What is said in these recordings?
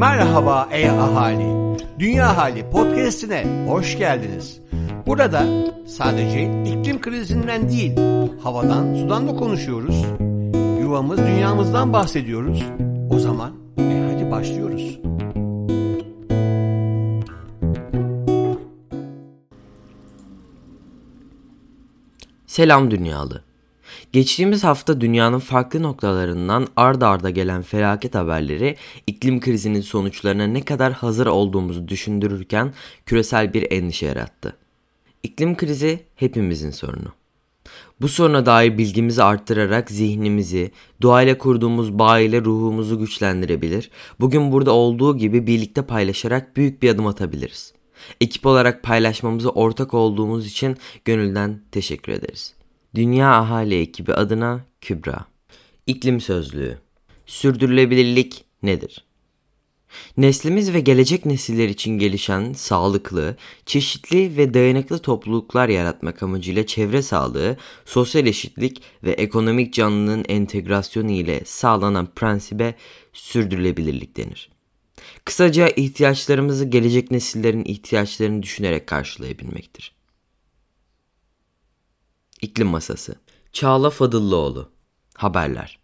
Merhaba ey ahali. Dünya Hali podcast'ine hoş geldiniz. Burada sadece iklim krizinden değil, havadan, sudan da konuşuyoruz. Yuvamız, dünyamızdan bahsediyoruz. O zaman e hadi başlıyoruz. Selam dünyalı. Geçtiğimiz hafta dünyanın farklı noktalarından ard arda gelen felaket haberleri iklim krizinin sonuçlarına ne kadar hazır olduğumuzu düşündürürken küresel bir endişe yarattı. İklim krizi hepimizin sorunu. Bu soruna dair bilgimizi arttırarak zihnimizi, doğayla kurduğumuz bağ ile ruhumuzu güçlendirebilir, bugün burada olduğu gibi birlikte paylaşarak büyük bir adım atabiliriz. Ekip olarak paylaşmamıza ortak olduğumuz için gönülden teşekkür ederiz. Dünya Ahali ekibi adına Kübra. İklim Sözlüğü Sürdürülebilirlik nedir? Neslimiz ve gelecek nesiller için gelişen sağlıklı, çeşitli ve dayanıklı topluluklar yaratmak amacıyla çevre sağlığı, sosyal eşitlik ve ekonomik canlılığın entegrasyonu ile sağlanan prensibe sürdürülebilirlik denir. Kısaca ihtiyaçlarımızı gelecek nesillerin ihtiyaçlarını düşünerek karşılayabilmektir. İklim Masası Çağla Fadıllıoğlu Haberler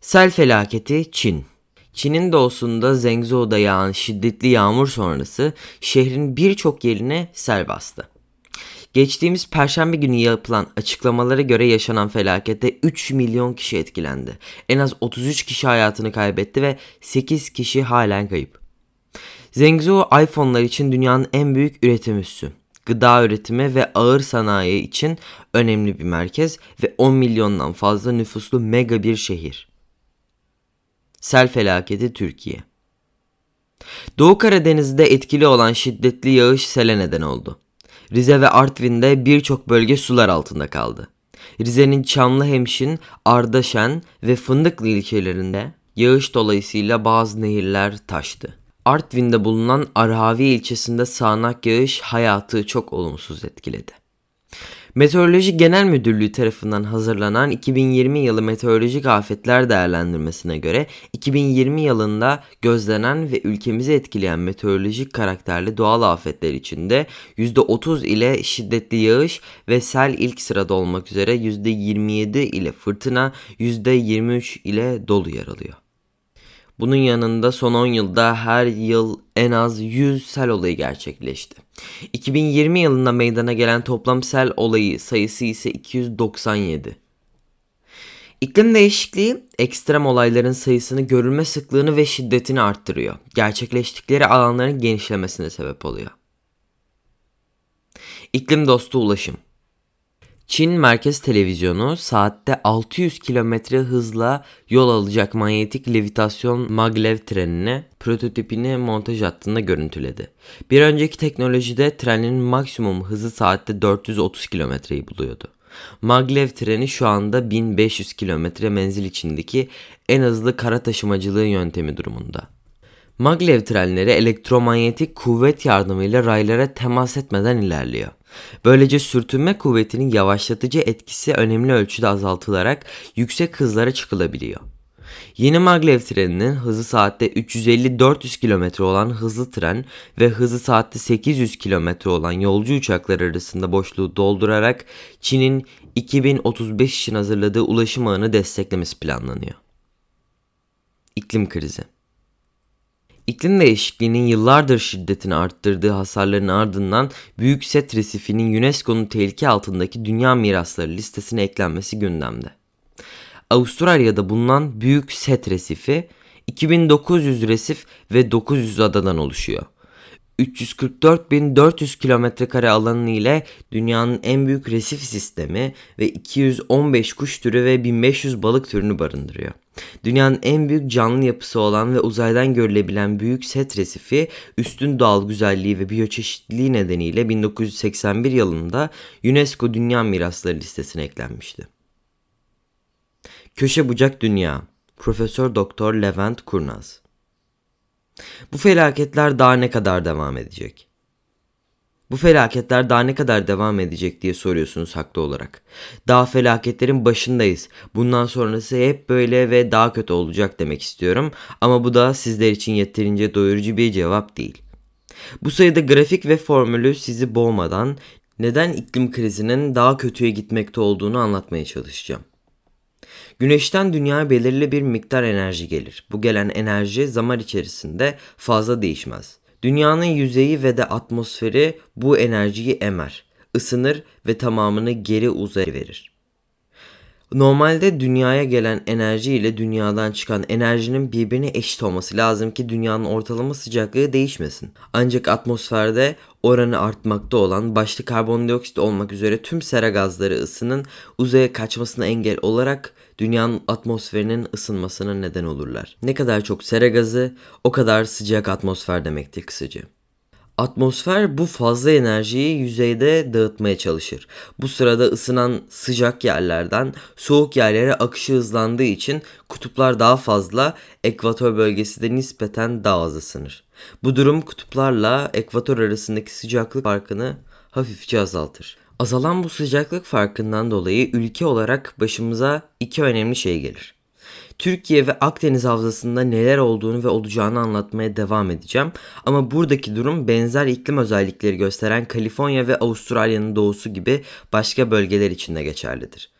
Sel felaketi Çin Çin'in doğusunda Zhengzhou'da yağan şiddetli yağmur sonrası şehrin birçok yerine sel bastı. Geçtiğimiz perşembe günü yapılan açıklamalara göre yaşanan felakette 3 milyon kişi etkilendi. En az 33 kişi hayatını kaybetti ve 8 kişi halen kayıp. Zhengzhou iPhone'lar için dünyanın en büyük üretim üssü. Gıda üretimi ve ağır sanayi için önemli bir merkez ve 10 milyondan fazla nüfuslu mega bir şehir. Sel felaketi Türkiye. Doğu Karadeniz'de etkili olan şiddetli yağış sele neden oldu. Rize ve Artvin'de birçok bölge sular altında kaldı. Rize'nin Çamlıhemşin, Ardaşen ve Fındıklı ilçelerinde yağış dolayısıyla bazı nehirler taştı. Artvin'de bulunan Arhavi ilçesinde sağanak yağış hayatı çok olumsuz etkiledi. Meteoroloji Genel Müdürlüğü tarafından hazırlanan 2020 yılı meteorolojik afetler değerlendirmesine göre 2020 yılında gözlenen ve ülkemizi etkileyen meteorolojik karakterli doğal afetler içinde %30 ile şiddetli yağış ve sel ilk sırada olmak üzere %27 ile fırtına, %23 ile dolu yer alıyor. Bunun yanında son 10 yılda her yıl en az 100 sel olayı gerçekleşti. 2020 yılında meydana gelen toplam sel olayı sayısı ise 297. İklim değişikliği ekstrem olayların sayısını, görülme sıklığını ve şiddetini arttırıyor. Gerçekleştikleri alanların genişlemesine sebep oluyor. İklim dostu ulaşım Çin Merkez Televizyonu saatte 600 km hızla yol alacak manyetik levitasyon maglev trenine prototipini montaj hattında görüntüledi. Bir önceki teknolojide trenin maksimum hızı saatte 430 kilometreyi buluyordu. Maglev treni şu anda 1500 kilometre menzil içindeki en hızlı kara taşımacılığı yöntemi durumunda. Maglev trenleri elektromanyetik kuvvet yardımıyla raylara temas etmeden ilerliyor. Böylece sürtünme kuvvetinin yavaşlatıcı etkisi önemli ölçüde azaltılarak yüksek hızlara çıkılabiliyor. Yeni maglev treninin hızı saatte 350-400 km olan hızlı tren ve hızı saatte 800 km olan yolcu uçaklar arasında boşluğu doldurarak Çin'in 2035 için hazırladığı ulaşım ağını desteklemesi planlanıyor. İklim krizi İklim değişikliğinin yıllardır şiddetini arttırdığı hasarların ardından Büyük Set Resifi'nin UNESCO'nun tehlike altındaki dünya mirasları listesine eklenmesi gündemde. Avustralya'da bulunan Büyük Set Resifi 2900 resif ve 900 adadan oluşuyor. 344.400 kilometrekare alanı ile dünyanın en büyük resif sistemi ve 215 kuş türü ve 1500 balık türünü barındırıyor. Dünyanın en büyük canlı yapısı olan ve uzaydan görülebilen büyük set resifi üstün doğal güzelliği ve biyoçeşitliliği nedeniyle 1981 yılında UNESCO Dünya Mirasları listesine eklenmişti. Köşe Bucak Dünya Profesör Doktor Levent Kurnaz Bu felaketler daha ne kadar devam edecek? Bu felaketler daha ne kadar devam edecek diye soruyorsunuz haklı olarak. Daha felaketlerin başındayız. Bundan sonrası hep böyle ve daha kötü olacak demek istiyorum. Ama bu da sizler için yeterince doyurucu bir cevap değil. Bu sayıda grafik ve formülü sizi boğmadan neden iklim krizinin daha kötüye gitmekte olduğunu anlatmaya çalışacağım. Güneşten dünyaya belirli bir miktar enerji gelir. Bu gelen enerji zaman içerisinde fazla değişmez. Dünyanın yüzeyi ve de atmosferi bu enerjiyi emer, ısınır ve tamamını geri uzay verir. Normalde dünyaya gelen enerji ile dünyadan çıkan enerjinin birbirine eşit olması lazım ki dünyanın ortalama sıcaklığı değişmesin. Ancak atmosferde oranı artmakta olan başta karbondioksit olmak üzere tüm sera gazları ısının uzaya kaçmasına engel olarak dünyanın atmosferinin ısınmasına neden olurlar. Ne kadar çok sera gazı o kadar sıcak atmosfer demektir kısaca. Atmosfer bu fazla enerjiyi yüzeyde dağıtmaya çalışır. Bu sırada ısınan sıcak yerlerden soğuk yerlere akışı hızlandığı için kutuplar daha fazla, ekvator bölgesi de nispeten daha az ısınır. Bu durum kutuplarla ekvator arasındaki sıcaklık farkını hafifçe azaltır. Azalan bu sıcaklık farkından dolayı ülke olarak başımıza iki önemli şey gelir. Türkiye ve Akdeniz Havzası'nda neler olduğunu ve olacağını anlatmaya devam edeceğim. Ama buradaki durum benzer iklim özellikleri gösteren Kaliforniya ve Avustralya'nın doğusu gibi başka bölgeler için de geçerlidir.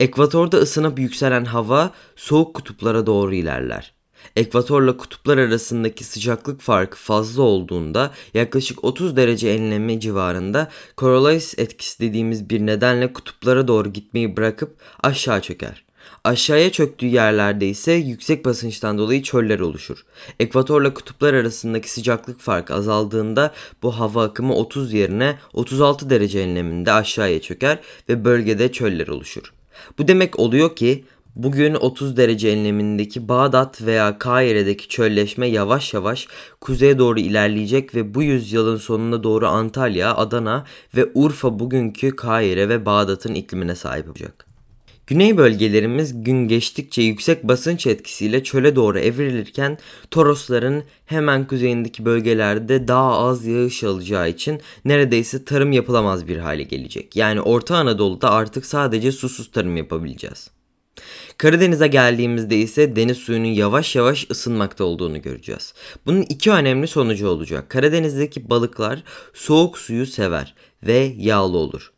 Ekvatorda ısınıp yükselen hava soğuk kutuplara doğru ilerler. Ekvatorla kutuplar arasındaki sıcaklık farkı fazla olduğunda yaklaşık 30 derece enleme civarında Coriolis etkisi dediğimiz bir nedenle kutuplara doğru gitmeyi bırakıp aşağı çöker. Aşağıya çöktüğü yerlerde ise yüksek basınçtan dolayı çöller oluşur. Ekvatorla kutuplar arasındaki sıcaklık farkı azaldığında bu hava akımı 30 yerine 36 derece enleminde aşağıya çöker ve bölgede çöller oluşur. Bu demek oluyor ki Bugün 30 derece enlemindeki Bağdat veya Kahire'deki çölleşme yavaş yavaş kuzeye doğru ilerleyecek ve bu yüzyılın sonuna doğru Antalya, Adana ve Urfa bugünkü Kahire ve Bağdat'ın iklimine sahip olacak. Güney bölgelerimiz gün geçtikçe yüksek basınç etkisiyle çöle doğru evrilirken Torosların hemen kuzeyindeki bölgelerde daha az yağış alacağı için neredeyse tarım yapılamaz bir hale gelecek. Yani Orta Anadolu'da artık sadece susuz tarım yapabileceğiz. Karadeniz'e geldiğimizde ise deniz suyunun yavaş yavaş ısınmakta olduğunu göreceğiz. Bunun iki önemli sonucu olacak. Karadeniz'deki balıklar soğuk suyu sever ve yağlı olur.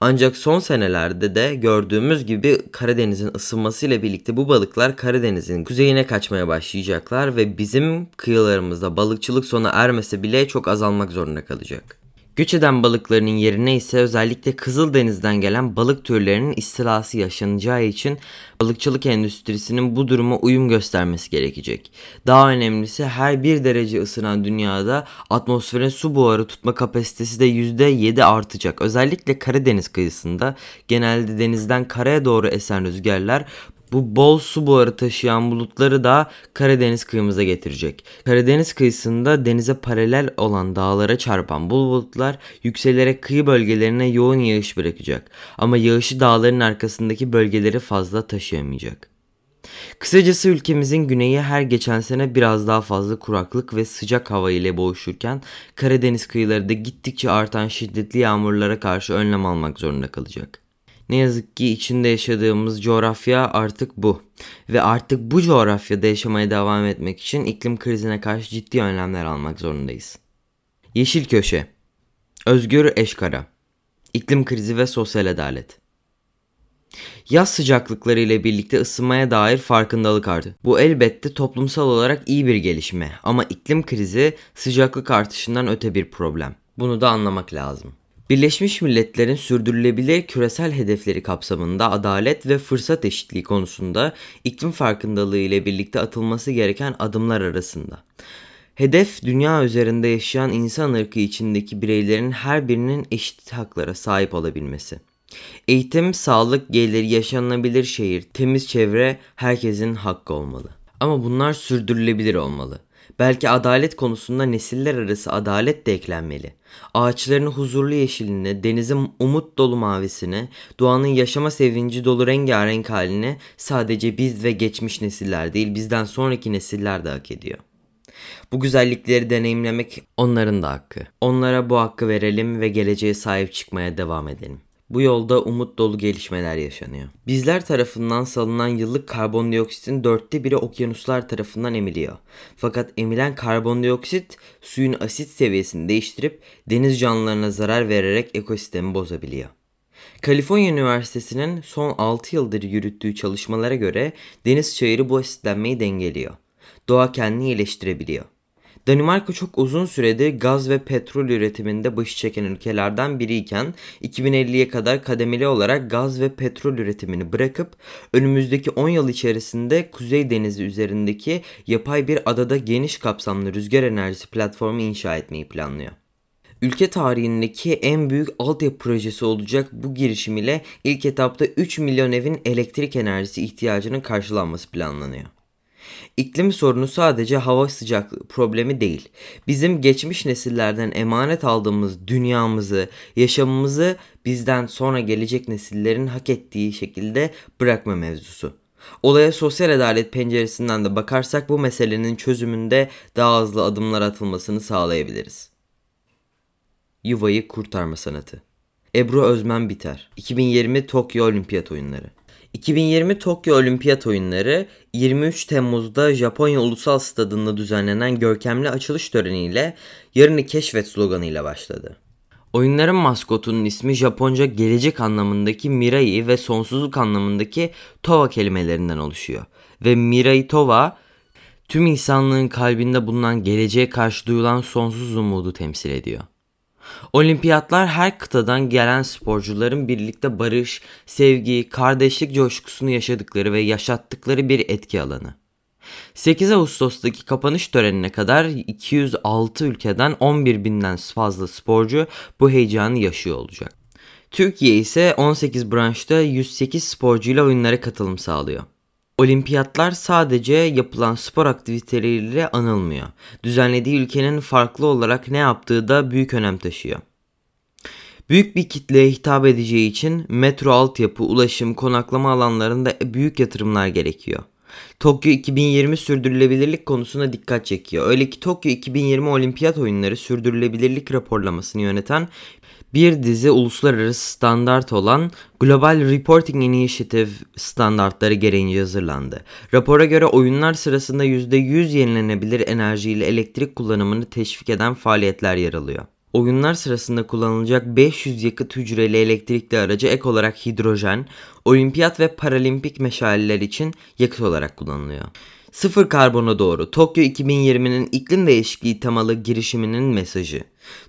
Ancak son senelerde de gördüğümüz gibi Karadeniz'in ısınmasıyla birlikte bu balıklar Karadeniz'in kuzeyine kaçmaya başlayacaklar ve bizim kıyılarımızda balıkçılık sona ermese bile çok azalmak zorunda kalacak. Göç eden balıklarının yerine ise özellikle Kızıldeniz'den gelen balık türlerinin istilası yaşanacağı için balıkçılık endüstrisinin bu duruma uyum göstermesi gerekecek. Daha önemlisi her bir derece ısınan dünyada atmosferin su buharı tutma kapasitesi de %7 artacak. Özellikle Karadeniz kıyısında genelde denizden karaya doğru esen rüzgarlar bu bol su buharı taşıyan bulutları da Karadeniz kıyımıza getirecek. Karadeniz kıyısında denize paralel olan dağlara çarpan bu bulutlar yükselerek kıyı bölgelerine yoğun yağış bırakacak. Ama yağışı dağların arkasındaki bölgeleri fazla taşıyamayacak. Kısacası ülkemizin güneyi her geçen sene biraz daha fazla kuraklık ve sıcak hava ile boğuşurken Karadeniz kıyıları da gittikçe artan şiddetli yağmurlara karşı önlem almak zorunda kalacak. Ne yazık ki içinde yaşadığımız coğrafya artık bu. Ve artık bu coğrafyada yaşamaya devam etmek için iklim krizine karşı ciddi önlemler almak zorundayız. Yeşil Köşe Özgür Eşkara İklim krizi ve sosyal adalet Yaz sıcaklıkları ile birlikte ısınmaya dair farkındalık arttı. Bu elbette toplumsal olarak iyi bir gelişme ama iklim krizi sıcaklık artışından öte bir problem. Bunu da anlamak lazım. Birleşmiş Milletler'in sürdürülebilir küresel hedefleri kapsamında adalet ve fırsat eşitliği konusunda iklim farkındalığı ile birlikte atılması gereken adımlar arasında. Hedef dünya üzerinde yaşayan insan ırkı içindeki bireylerin her birinin eşit haklara sahip olabilmesi. Eğitim, sağlık, geliri, yaşanabilir şehir, temiz çevre herkesin hakkı olmalı. Ama bunlar sürdürülebilir olmalı. Belki adalet konusunda nesiller arası adalet de eklenmeli. Ağaçların huzurlu yeşiline, denizin umut dolu mavisine, doğanın yaşama sevinci dolu rengarenk haline sadece biz ve geçmiş nesiller değil bizden sonraki nesiller de hak ediyor. Bu güzellikleri deneyimlemek onların da hakkı. Onlara bu hakkı verelim ve geleceğe sahip çıkmaya devam edelim. Bu yolda umut dolu gelişmeler yaşanıyor. Bizler tarafından salınan yıllık karbondioksitin dörtte biri okyanuslar tarafından emiliyor. Fakat emilen karbondioksit suyun asit seviyesini değiştirip deniz canlılarına zarar vererek ekosistemi bozabiliyor. Kaliforniya Üniversitesi'nin son 6 yıldır yürüttüğü çalışmalara göre deniz çayırı bu asitlenmeyi dengeliyor. Doğa kendini iyileştirebiliyor. Danimarka çok uzun süredir gaz ve petrol üretiminde başı çeken ülkelerden biriyken 2050'ye kadar kademeli olarak gaz ve petrol üretimini bırakıp önümüzdeki 10 yıl içerisinde Kuzey Denizi üzerindeki yapay bir adada geniş kapsamlı rüzgar enerjisi platformu inşa etmeyi planlıyor. Ülke tarihindeki en büyük altyapı projesi olacak bu girişim ile ilk etapta 3 milyon evin elektrik enerjisi ihtiyacının karşılanması planlanıyor. İklim sorunu sadece hava sıcaklığı problemi değil. Bizim geçmiş nesillerden emanet aldığımız dünyamızı, yaşamımızı bizden sonra gelecek nesillerin hak ettiği şekilde bırakma mevzusu. Olaya sosyal adalet penceresinden de bakarsak bu meselenin çözümünde daha hızlı adımlar atılmasını sağlayabiliriz. Yuvayı kurtarma sanatı. Ebru Özmen Biter 2020 Tokyo Olimpiyat Oyunları 2020 Tokyo Olimpiyat Oyunları 23 Temmuz'da Japonya Ulusal Stadı'nda düzenlenen görkemli açılış töreniyle yarını keşfet sloganıyla başladı. Oyunların maskotunun ismi Japonca gelecek anlamındaki Mirai ve sonsuzluk anlamındaki Tova kelimelerinden oluşuyor. Ve Mirai Tova tüm insanlığın kalbinde bulunan geleceğe karşı duyulan sonsuz umudu temsil ediyor. Olimpiyatlar her kıtadan gelen sporcuların birlikte barış, sevgi, kardeşlik coşkusunu yaşadıkları ve yaşattıkları bir etki alanı. 8 Ağustos'taki kapanış törenine kadar 206 ülkeden 11 binden fazla sporcu bu heyecanı yaşıyor olacak. Türkiye ise 18 branşta 108 sporcuyla oyunlara katılım sağlıyor. Olimpiyatlar sadece yapılan spor aktiviteleriyle anılmıyor. Düzenlediği ülkenin farklı olarak ne yaptığı da büyük önem taşıyor. Büyük bir kitleye hitap edeceği için metro altyapı, ulaşım, konaklama alanlarında büyük yatırımlar gerekiyor. Tokyo 2020 sürdürülebilirlik konusuna dikkat çekiyor. Öyle ki Tokyo 2020 Olimpiyat Oyunları sürdürülebilirlik raporlamasını yöneten bir dizi uluslararası standart olan Global Reporting Initiative standartları gereğince hazırlandı. Rapora göre oyunlar sırasında %100 yenilenebilir enerji ile elektrik kullanımını teşvik eden faaliyetler yer alıyor. Oyunlar sırasında kullanılacak 500 yakıt hücreli elektrikli araca ek olarak hidrojen, olimpiyat ve paralimpik meşaleler için yakıt olarak kullanılıyor. Sıfır karbona doğru Tokyo 2020'nin iklim değişikliği temalı girişiminin mesajı.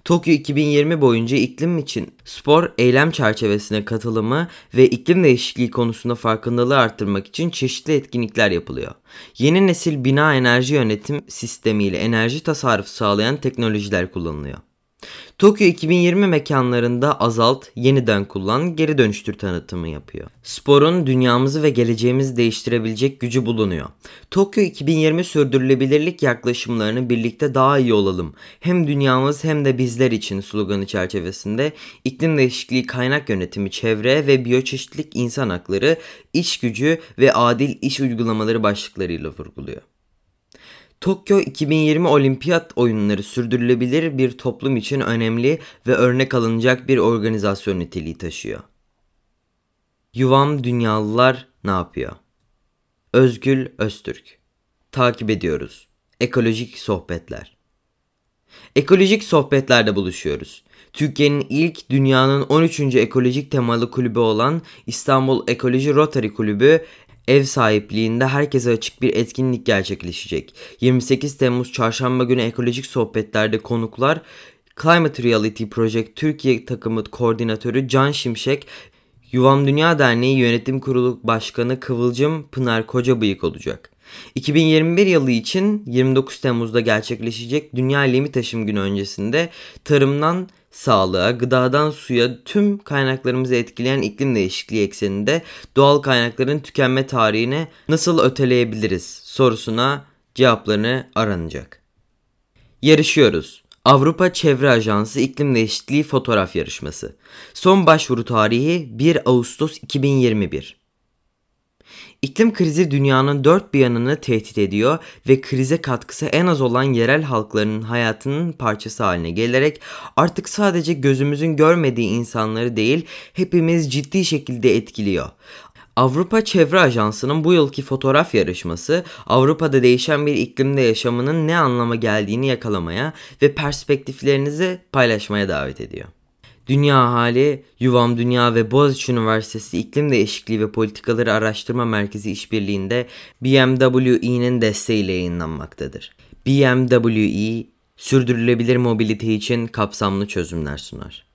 Tokyo 2020 boyunca iklim için spor eylem çerçevesine katılımı ve iklim değişikliği konusunda farkındalığı arttırmak için çeşitli etkinlikler yapılıyor. Yeni nesil bina enerji yönetim sistemiyle enerji tasarrufu sağlayan teknolojiler kullanılıyor. Tokyo 2020 mekanlarında azalt, yeniden kullan, geri dönüştür tanıtımı yapıyor. Sporun dünyamızı ve geleceğimizi değiştirebilecek gücü bulunuyor. Tokyo 2020 sürdürülebilirlik yaklaşımlarını birlikte daha iyi olalım. Hem dünyamız hem de bizler için sloganı çerçevesinde iklim değişikliği kaynak yönetimi, çevre ve biyoçeşitlilik insan hakları, iş gücü ve adil iş uygulamaları başlıklarıyla vurguluyor. Tokyo 2020 Olimpiyat oyunları sürdürülebilir bir toplum için önemli ve örnek alınacak bir organizasyon niteliği taşıyor. Yuvam Dünyalılar ne yapıyor? Özgül Öztürk Takip ediyoruz. Ekolojik sohbetler. Ekolojik sohbetlerde buluşuyoruz. Türkiye'nin ilk dünyanın 13. ekolojik temalı kulübü olan İstanbul Ekoloji Rotary Kulübü ev sahipliğinde herkese açık bir etkinlik gerçekleşecek. 28 Temmuz çarşamba günü ekolojik sohbetlerde konuklar Climate Reality Project Türkiye takımı koordinatörü Can Şimşek, Yuvam Dünya Derneği Yönetim Kurulu Başkanı Kıvılcım Pınar Kocabıyık olacak. 2021 yılı için 29 Temmuz'da gerçekleşecek Dünya Limit Taşım Günü öncesinde tarımdan sağlığa, gıdadan suya tüm kaynaklarımızı etkileyen iklim değişikliği ekseninde doğal kaynakların tükenme tarihine nasıl öteleyebiliriz sorusuna cevaplarını aranacak. Yarışıyoruz. Avrupa Çevre Ajansı İklim Değişikliği Fotoğraf Yarışması. Son başvuru tarihi 1 Ağustos 2021. İklim krizi dünyanın dört bir yanını tehdit ediyor ve krize katkısı en az olan yerel halkların hayatının parçası haline gelerek artık sadece gözümüzün görmediği insanları değil hepimiz ciddi şekilde etkiliyor. Avrupa Çevre Ajansı'nın bu yılki fotoğraf yarışması Avrupa'da değişen bir iklimde yaşamının ne anlama geldiğini yakalamaya ve perspektiflerinizi paylaşmaya davet ediyor. Dünya Hali, Yuvam Dünya ve Boğaziçi Üniversitesi İklim Değişikliği ve Politikaları Araştırma Merkezi işbirliğinde BMWE'nin desteğiyle yayınlanmaktadır. BMWE, sürdürülebilir mobilite için kapsamlı çözümler sunar.